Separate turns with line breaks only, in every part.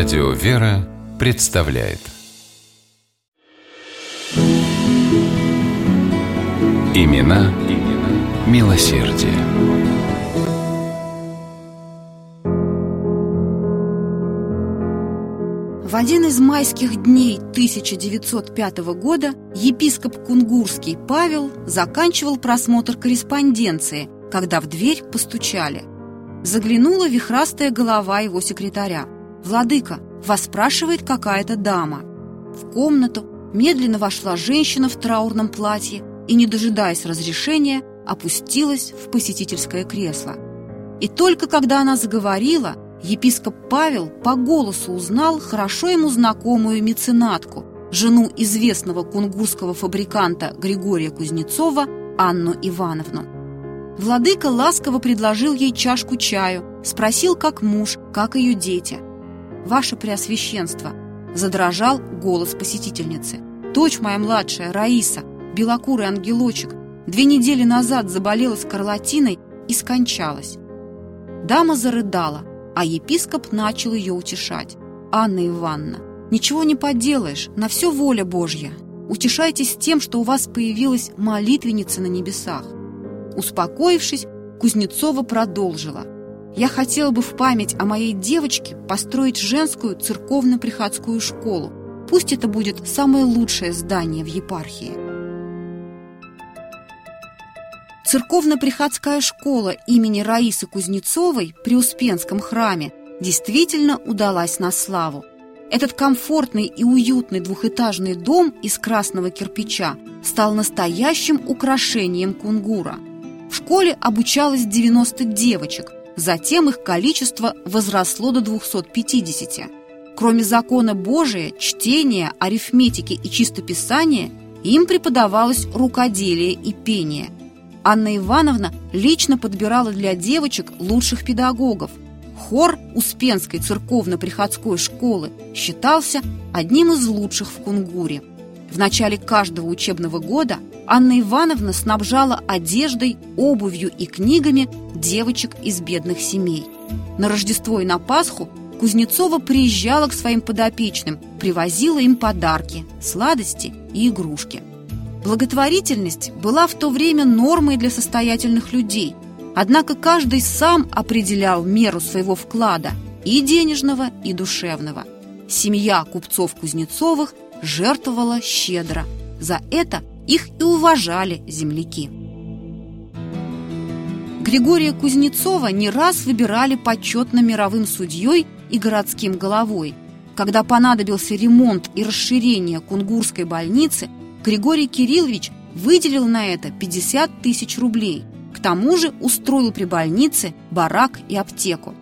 Радио «Вера» представляет Имена, имена милосердие.
В один из майских дней 1905 года епископ Кунгурский Павел заканчивал просмотр корреспонденции, когда в дверь постучали. Заглянула вихрастая голова его секретаря. «Владыка, вас спрашивает какая-то дама». В комнату медленно вошла женщина в траурном платье и, не дожидаясь разрешения, опустилась в посетительское кресло. И только когда она заговорила, епископ Павел по голосу узнал хорошо ему знакомую меценатку, жену известного кунгурского фабриканта Григория Кузнецова Анну Ивановну. Владыка ласково предложил ей чашку чаю, спросил, как муж, как ее дети. «Ваше Преосвященство!» – задрожал голос посетительницы. «Дочь моя младшая, Раиса, белокурый ангелочек, две недели назад заболела скарлатиной и скончалась». Дама зарыдала, а епископ начал ее утешать. «Анна Ивановна, ничего не поделаешь, на все воля Божья. Утешайтесь тем, что у вас появилась молитвенница на небесах. Успокоившись, Кузнецова продолжила. «Я хотела бы в память о моей девочке построить женскую церковно-приходскую школу. Пусть это будет самое лучшее здание в епархии». Церковно-приходская школа имени Раисы Кузнецовой при Успенском храме действительно удалась на славу. Этот комфортный и уютный двухэтажный дом из красного кирпича стал настоящим украшением Кунгура – в школе обучалось 90 девочек, затем их количество возросло до 250. Кроме закона Божия, чтения, арифметики и чистописания, им преподавалось рукоделие и пение. Анна Ивановна лично подбирала для девочек лучших педагогов. Хор Успенской церковно-приходской школы считался одним из лучших в Кунгуре. В начале каждого учебного года Анна Ивановна снабжала одеждой, обувью и книгами девочек из бедных семей. На Рождество и на Пасху Кузнецова приезжала к своим подопечным, привозила им подарки, сладости и игрушки. Благотворительность была в то время нормой для состоятельных людей, однако каждый сам определял меру своего вклада и денежного, и душевного. Семья купцов Кузнецовых жертвовала щедро. За это их и уважали земляки. Григория Кузнецова не раз выбирали почетно мировым судьей и городским головой. Когда понадобился ремонт и расширение Кунгурской больницы, Григорий Кириллович выделил на это 50 тысяч рублей. К тому же устроил при больнице барак и аптеку.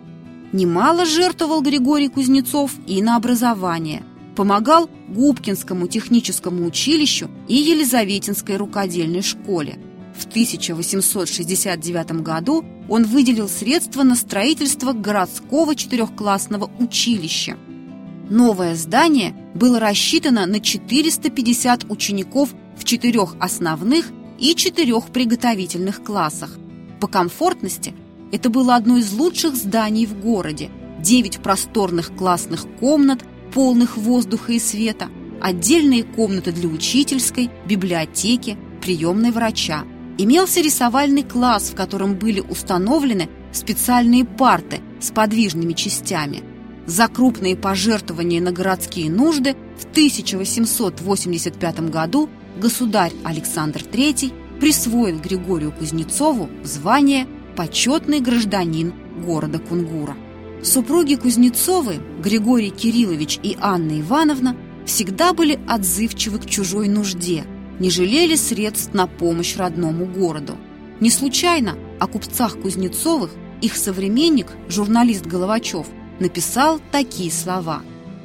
Немало жертвовал Григорий Кузнецов и на образование помогал Губкинскому техническому училищу и Елизаветинской рукодельной школе. В 1869 году он выделил средства на строительство городского четырехклассного училища. Новое здание было рассчитано на 450 учеников в четырех основных и четырех приготовительных классах. По комфортности это было одно из лучших зданий в городе. Девять просторных классных комнат, полных воздуха и света, отдельные комнаты для учительской, библиотеки, приемной врача. Имелся рисовальный класс, в котором были установлены специальные парты с подвижными частями. За крупные пожертвования на городские нужды в 1885 году государь Александр III присвоил Григорию Кузнецову звание «Почетный гражданин города Кунгура». Супруги Кузнецовы, Григорий Кириллович и Анна Ивановна, всегда были отзывчивы к чужой нужде, не жалели средств на помощь родному городу. Не случайно о купцах Кузнецовых их современник, журналист Головачев, написал такие слова.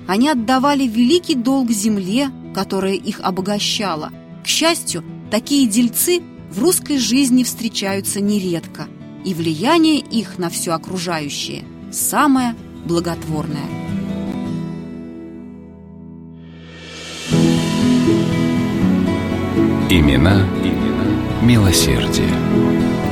Они отдавали великий долг земле, которая их обогащала. К счастью, такие дельцы в русской жизни встречаются нередко, и влияние их на все окружающее – самое благотворное.
Имена, имена милосердие.